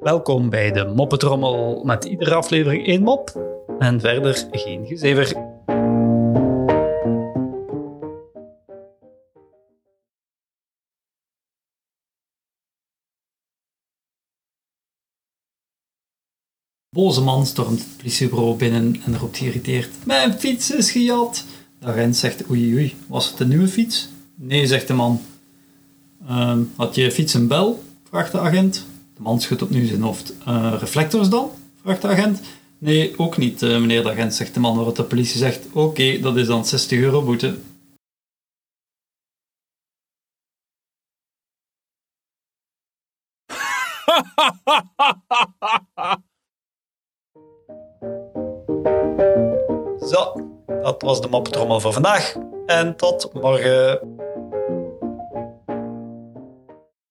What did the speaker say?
Welkom bij de Moppetrommel met iedere aflevering één mop en verder geen gezever. Boze man stormt het politiebureau binnen en roept geïrriteerd: Mijn fiets is gejat! De zegt: Oei, oei, was het een nieuwe fiets? Nee, zegt de man. "Ehm, had je fiets een bel? vraagt de agent. De man schudt opnieuw zijn hoofd. "Eh, reflectors dan? vraagt de agent. Nee, ook niet, eh, meneer de agent, zegt de man. Waarop de politie zegt: Oké, dat is dan 60 euro boete. Zo, dat was de moppetrommel voor vandaag. En tot morgen.